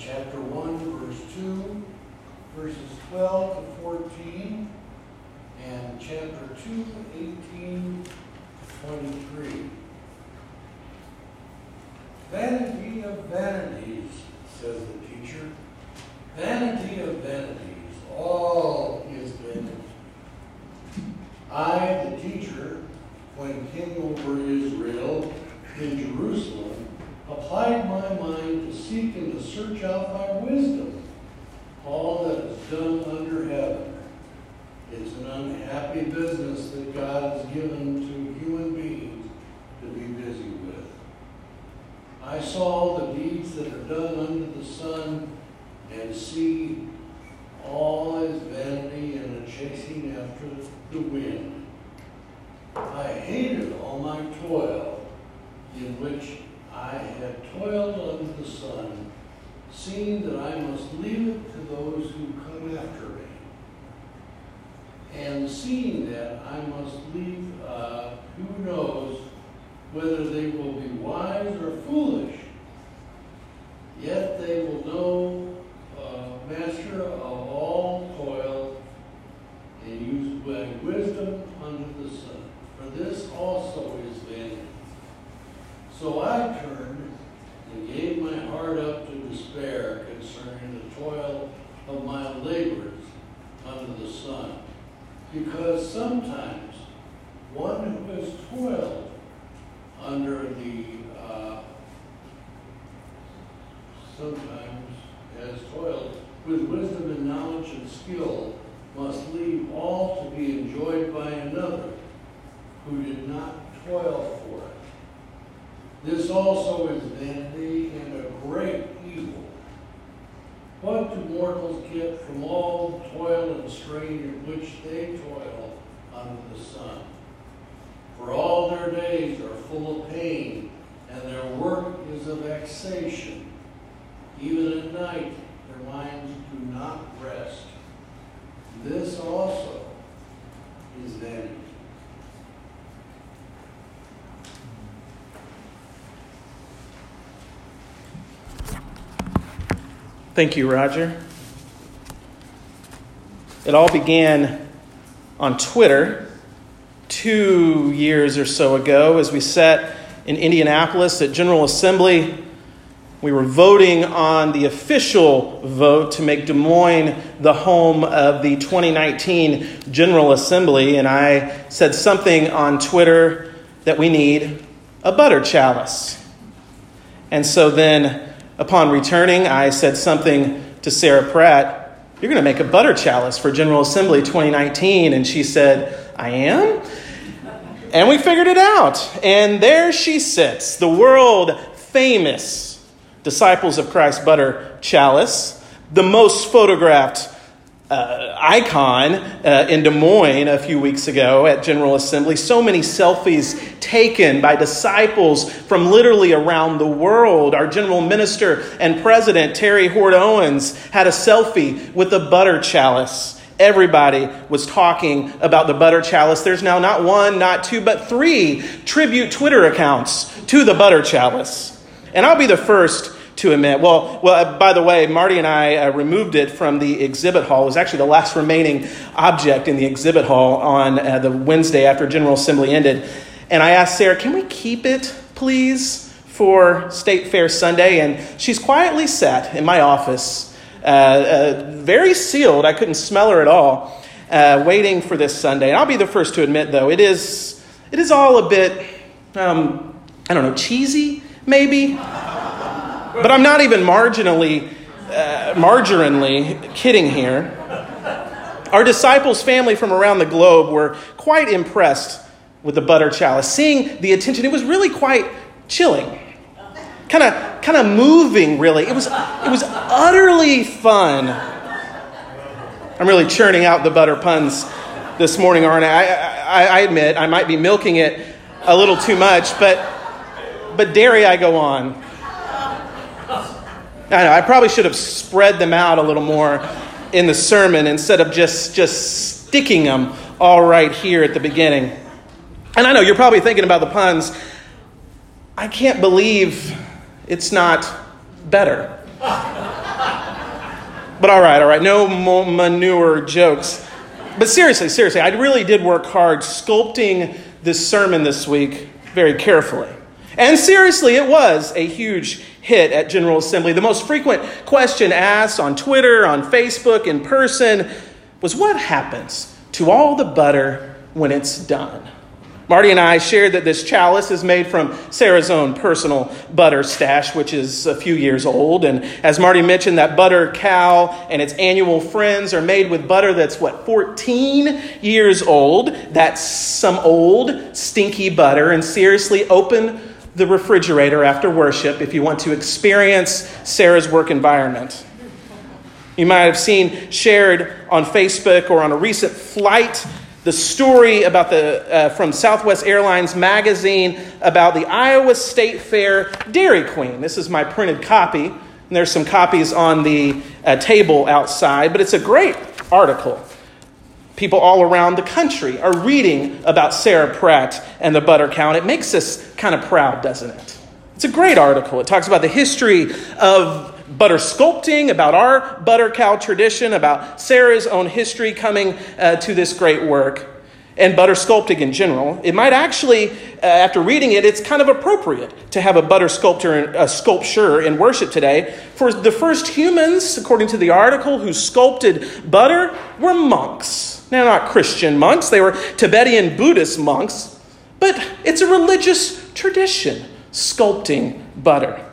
chapter 1, verse 2, verses 12 to 14, and chapter 2, 18 to 23. Vanity of vanities, says the teacher. Vanity of vanities, all is vanity. I, the teacher, when king over Israel in Jerusalem, applied my mind to seek and to search out by wisdom all that is done under heaven. It's an unhappy business that God has given to human beings to be busy with. I saw the deeds that are done under the sun and see all is vanity and a chasing after the wind. I hated all my toil in which I had toiled under the sun, seeing that I must leave it to those who come after me. And seeing that I must leave, uh, who knows whether they will be wise or foolish. Yet they will know, uh, master of all toil, and use by wisdom under the sun. For this also is vanity. So I turned and gave my heart up to despair concerning the toil of my labors under the sun. Because sometimes one who has toiled under the, uh, sometimes has toiled with wisdom and knowledge and skill must leave all to be enjoyed by another who did not toil for it. This also is vanity and a great evil. What do mortals get from all the toil and strain in which they toil under the sun? For all their days are full of pain, and their work is a vexation. Even at night their minds do not rest. This also is vanity. Thank you, Roger. It all began on Twitter two years or so ago as we sat in Indianapolis at General Assembly. We were voting on the official vote to make Des Moines the home of the 2019 General Assembly, and I said something on Twitter that we need a butter chalice. And so then Upon returning, I said something to Sarah Pratt. You're going to make a butter chalice for General Assembly 2019. And she said, I am? And we figured it out. And there she sits, the world famous Disciples of Christ butter chalice, the most photographed uh, icon uh, in Des Moines a few weeks ago at General Assembly. So many selfies taken by disciples from literally around the world. Our general minister and president, Terri Hord Owens, had a selfie with a butter chalice. Everybody was talking about the butter chalice. There's now not one, not two, but three tribute Twitter accounts to the butter chalice. And I'll be the first to admit. Well, well. Uh, by the way, Marty and I uh, removed it from the exhibit hall. It was actually the last remaining object in the exhibit hall on uh, the Wednesday after General Assembly ended. And I asked Sarah, "Can we keep it, please, for State Fair Sunday?" And she's quietly sat in my office, uh, uh, very sealed. I couldn't smell her at all, uh, waiting for this Sunday. And I'll be the first to admit, though, it is it is all a bit, um, I don't know, cheesy, maybe. But I'm not even marginally, uh, marginally kidding here. Our disciples' family from around the globe were quite impressed with the butter chalice. Seeing the attention, it was really quite chilling. Kind of kind of moving, really. It was, it was utterly fun. I'm really churning out the butter puns this morning, aren't I? I, I admit I might be milking it a little too much, but, but dare I go on? I know, I probably should have spread them out a little more in the sermon instead of just, just sticking them all right here at the beginning. And I know you're probably thinking about the puns. I can't believe it's not better. But all right, all right, no more manure jokes. But seriously, seriously, I really did work hard sculpting this sermon this week very carefully. And seriously, it was a huge hit at General Assembly. The most frequent question asked on Twitter, on Facebook, in person was what happens to all the butter when it's done? Marty and I shared that this chalice is made from Sarah's own personal butter stash, which is a few years old. And as Marty mentioned, that butter cow and its annual friends are made with butter that's, what, 14 years old. That's some old, stinky butter. And seriously, open the refrigerator after worship if you want to experience Sarah's work environment. You might have seen shared on Facebook or on a recent flight the story about the, uh, from Southwest Airlines magazine about the Iowa State Fair Dairy Queen. This is my printed copy, and there's some copies on the uh, table outside, but it's a great article. People all around the country are reading about Sarah Pratt and the butter cow, it makes us kind of proud, doesn't it? It's a great article. It talks about the history of butter sculpting, about our butter cow tradition, about Sarah's own history coming uh, to this great work, and butter sculpting in general. It might actually, uh, after reading it, it's kind of appropriate to have a butter sculptor, a sculpture in worship today. For the first humans, according to the article, who sculpted butter were monks. Now, not Christian monks, they were Tibetan Buddhist monks, but it's a religious tradition, sculpting butter.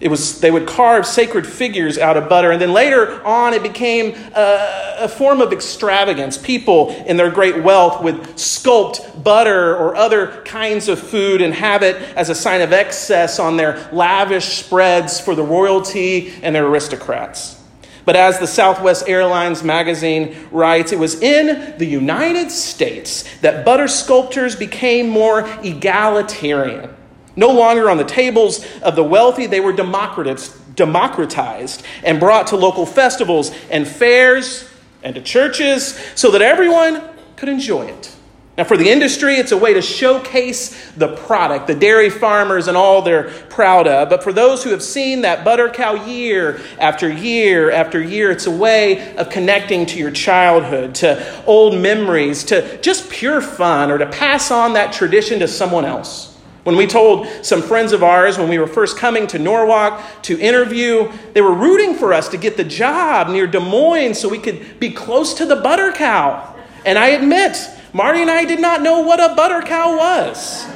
It was, they would carve sacred figures out of butter, and then later on it became a, a, form of extravagance. People in their great wealth would sculpt butter or other kinds of food and have it as a sign of excess on their lavish spreads for the royalty and their aristocrats. But as the Southwest Airlines magazine writes, it was in the United States that butter sculptors became more egalitarian. No longer on the tables of the wealthy, they were democratized and brought to local festivals and fairs and to churches so that everyone could enjoy it. Now, for the industry, it's a way to showcase the product, the dairy farmers and all they're proud of. But for those who have seen that butter cow year after year after year, it's a way of connecting to your childhood, to old memories, to just pure fun, or to pass on that tradition to someone else. When we told some friends of ours when we were first coming to Norwalk to interview, they were rooting for us to get the job near Des Moines so we could be close to the butter cow. And I admit, Marty and I did not know what a butter cow was.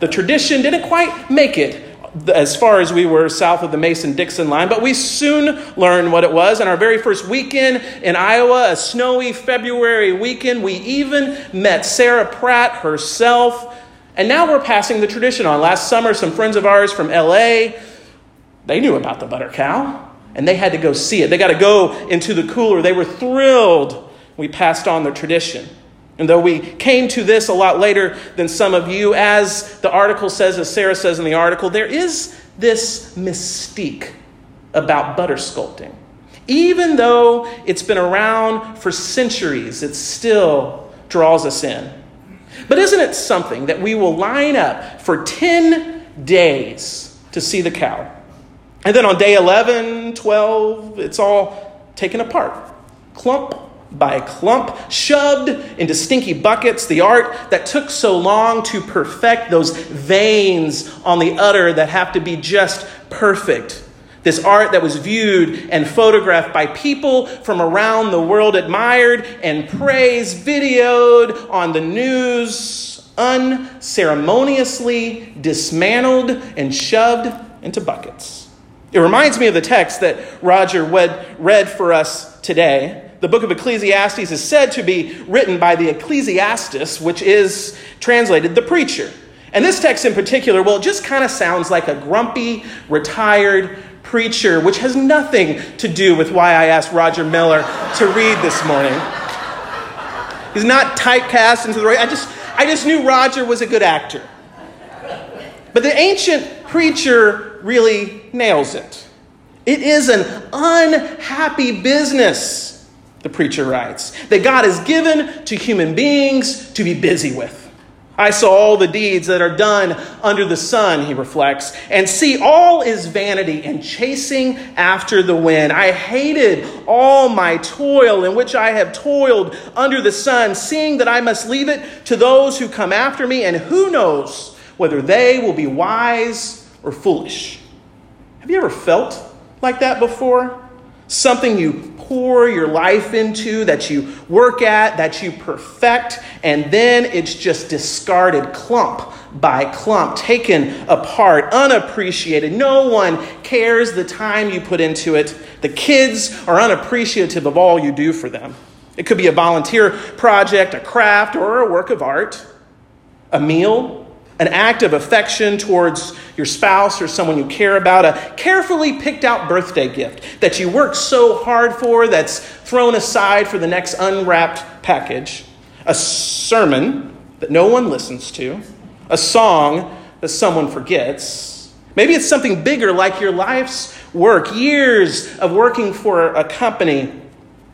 The tradition didn't quite make it as far as we were south of the Mason Dixon line, but we soon learned what it was. And our very first weekend in Iowa, a snowy February weekend, we even met Sarah Pratt herself and now we're passing the tradition on. Last summer, some friends of ours from LA, they knew about the butter cow and they had to go see it. They got to go into the cooler. They were thrilled we passed on the tradition. And though we came to this a lot later than some of you, as the article says, as Sarah says in the article, there is this mystique about butter sculpting. Even though it's been around for centuries, it still draws us in. But isn't it something that we will line up for 10 days to see the cow? And then on day 11, 12, it's all taken apart, clump by a clump, shoved into stinky buckets. The art that took so long to perfect those veins on the udder that have to be just perfect this art that was viewed and photographed by people from around the world, admired and praised, videoed on the news, unceremoniously dismantled and shoved into buckets. It reminds me of the text that Roger read for us today. The book of Ecclesiastes is said to be written by the Ecclesiastes, which is translated the preacher. And this text in particular, well, it just kind of sounds like a grumpy, retired preacher, which has nothing to do with why I asked Roger Miller to read this morning. He's not typecast into the right. I just, I just knew Roger was a good actor. But the ancient preacher really nails it. It is an unhappy business, the preacher writes, that God has given to human beings to be busy with. I saw all the deeds that are done under the sun, he reflects, and see all is vanity and chasing after the wind. I hated all my toil in which I have toiled under the sun, seeing that I must leave it to those who come after me, and who knows whether they will be wise or foolish. Have you ever felt like that before? Something you pour your life into, that you work at, that you perfect, and then it's just discarded clump by clump, taken apart, unappreciated. No one cares the time you put into it. The kids are unappreciative of all you do for them. It could be a volunteer project, a craft, or a work of art, a meal, an act of affection towards your spouse or someone you care about, a carefully picked out birthday gift that you worked so hard for that's thrown aside for the next unwrapped package, a sermon that no one listens to, a song that someone forgets. Maybe it's something bigger like your life's work, years of working for a company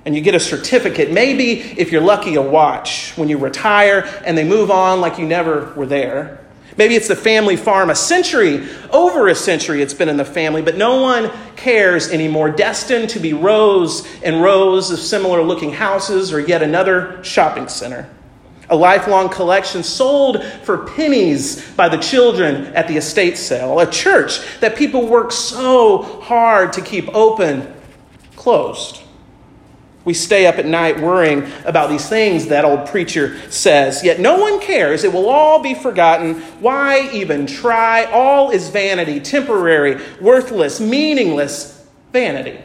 and you get a certificate. Maybe, if you're lucky, a watch when you retire and they move on like you never were there. Maybe it's the family farm, a century, over a century it's been in the family, but no one cares anymore, destined to be rows and rows of similar looking houses or yet another shopping center. A lifelong collection sold for pennies by the children at the estate sale. A church that people work so hard to keep open, closed. We stay up at night worrying about these things that old preacher says, yet no one cares. It will all be forgotten. Why even try? All is vanity, temporary, worthless, meaningless vanity.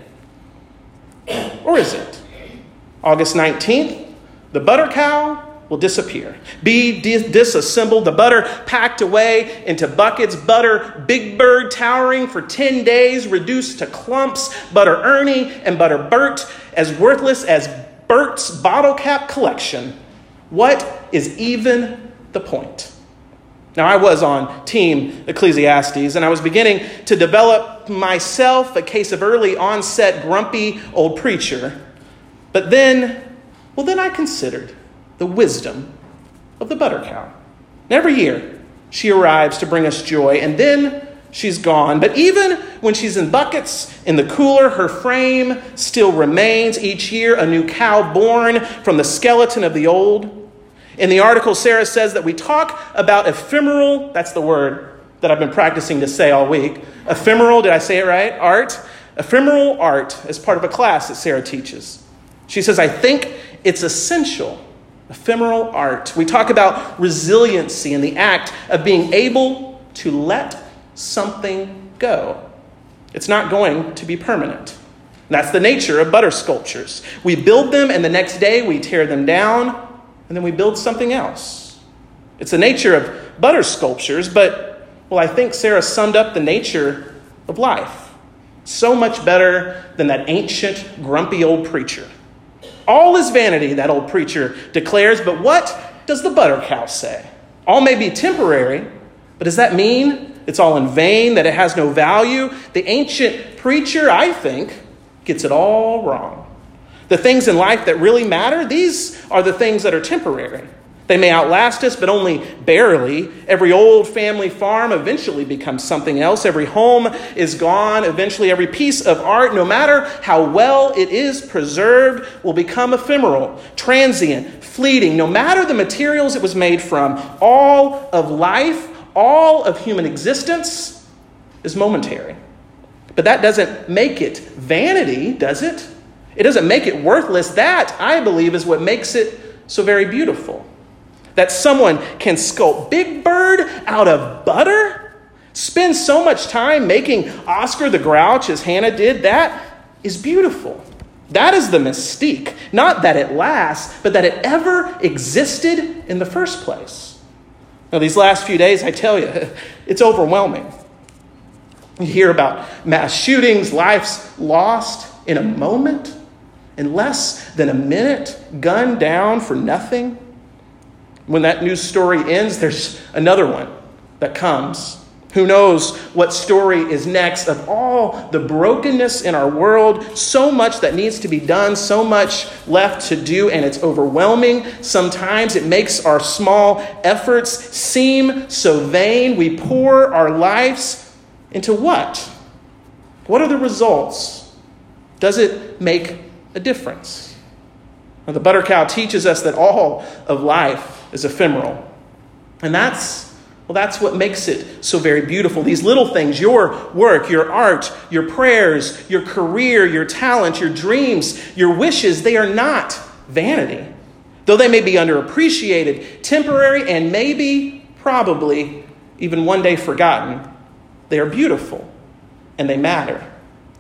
Or is it? August 19th, the butter cow will disappear. Be disassembled, the butter packed away into buckets, butter Big Bird towering for 10 days, reduced to clumps, butter Ernie and butter Bert, as worthless as Bert's bottle cap collection. What is even the point? Now, I was on Team Ecclesiastes, and I was beginning to develop myself a case of early onset grumpy old preacher. But then, well, then I considered the wisdom of the butter cow. And every year, she arrives to bring us joy, and then she's gone. But even when she's in buckets in the cooler, her frame still remains. Each year, a new cow born from the skeleton of the old. In the article, Sarah says that we talk about ephemeral, that's the word that I've been practicing to say all week. Ephemeral, did I say it right? Art. Ephemeral art as part of a class that Sarah teaches. She says, I think it's essential ephemeral art. We talk about resiliency and the act of being able to let something go. It's not going to be permanent. That's the nature of butter sculptures. We build them, and the next day we tear them down, and then we build something else. It's the nature of butter sculptures, but, well, I think Sarah summed up the nature of life so much better than that ancient, grumpy old preacher. All is vanity, that old preacher declares, but what does the butter cow say? All may be temporary, but does that mean it's all in vain, that it has no value? The ancient preacher, I think, gets it all wrong. The things in life that really matter, these are the things that are temporary. They may outlast us, but only barely. Every old family farm eventually becomes something else. Every home is gone. Eventually, every piece of art, no matter how well it is preserved, will become ephemeral, transient, fleeting. No matter the materials it was made from, all of life, all of human existence is momentary. But that doesn't make it vanity, does it? It doesn't make it worthless. That, I believe, is what makes it so very beautiful that someone can sculpt Big Bird out of butter? Spend so much time making Oscar the Grouch as Hannah did? That is beautiful. That is the mystique. Not that it lasts, but that it ever existed in the first place. Now, these last few days, I tell you, it's overwhelming. You hear about mass shootings, lives lost in a moment, in less than a minute, gunned down for nothing. When that news story ends, there's another one that comes. Who knows what story is next of all the brokenness in our world, so much that needs to be done, so much left to do, and it's overwhelming. Sometimes it makes our small efforts seem so vain. We pour our lives into what? What are the results? Does it make a difference? Now, the butter cow teaches us that all of life is ephemeral. And that's well, that's what makes it so very beautiful. These little things, your work, your art, your prayers, your career, your talent, your dreams, your wishes, they are not vanity. Though they may be underappreciated, temporary, and maybe, probably, even one day forgotten, they are beautiful and they matter.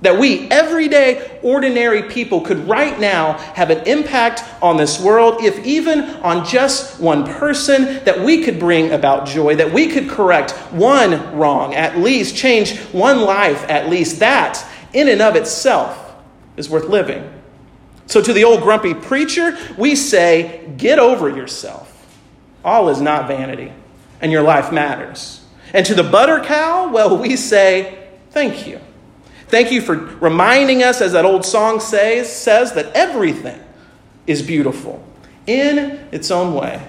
That we, everyday, ordinary people, could right now have an impact on this world, if even on just one person, that we could bring about joy, that we could correct one wrong at least, change one life at least. That, in and of itself, is worth living. So, to the old grumpy preacher, we say, get over yourself. All is not vanity, and your life matters. And to the butter cow, well, we say, thank you. Thank you for reminding us, as that old song says, says that everything is beautiful in its own way.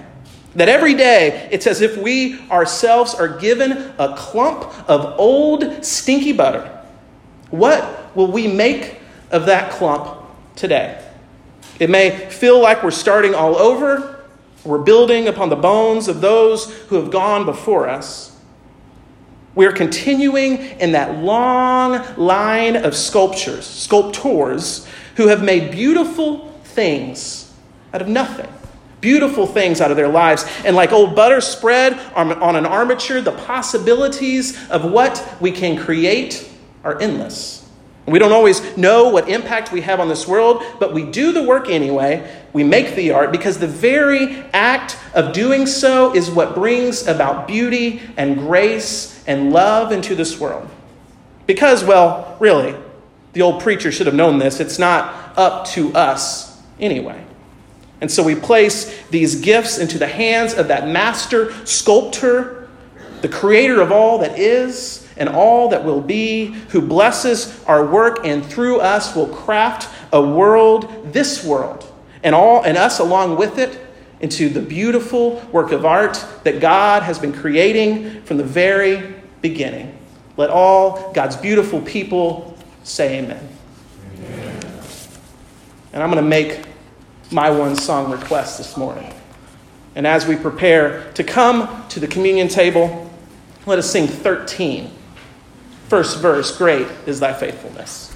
That every day it's as if we ourselves are given a clump of old stinky butter. What will we make of that clump today? It may feel like we're starting all over, we're building upon the bones of those who have gone before us. We're continuing in that long line of sculptures, sculptors who have made beautiful things out of nothing. Beautiful things out of their lives. And like old butter spread on an armature, the possibilities of what we can create are endless. We don't always know what impact we have on this world, but we do the work anyway. We make the art because the very act of doing so is what brings about beauty and grace and love into this world. Because, well, really, the old preacher should have known this. It's not up to us anyway. And so we place these gifts into the hands of that master sculptor, the creator of all that is and all that will be, who blesses our work and through us will craft a world, this world, and all and us along with it, into the beautiful work of art that God has been creating from the very beginning. Let all God's beautiful people say amen. amen. And I'm going to make my one song request this morning. And as we prepare to come to the communion table, let us sing 13. First verse Great is thy faithfulness.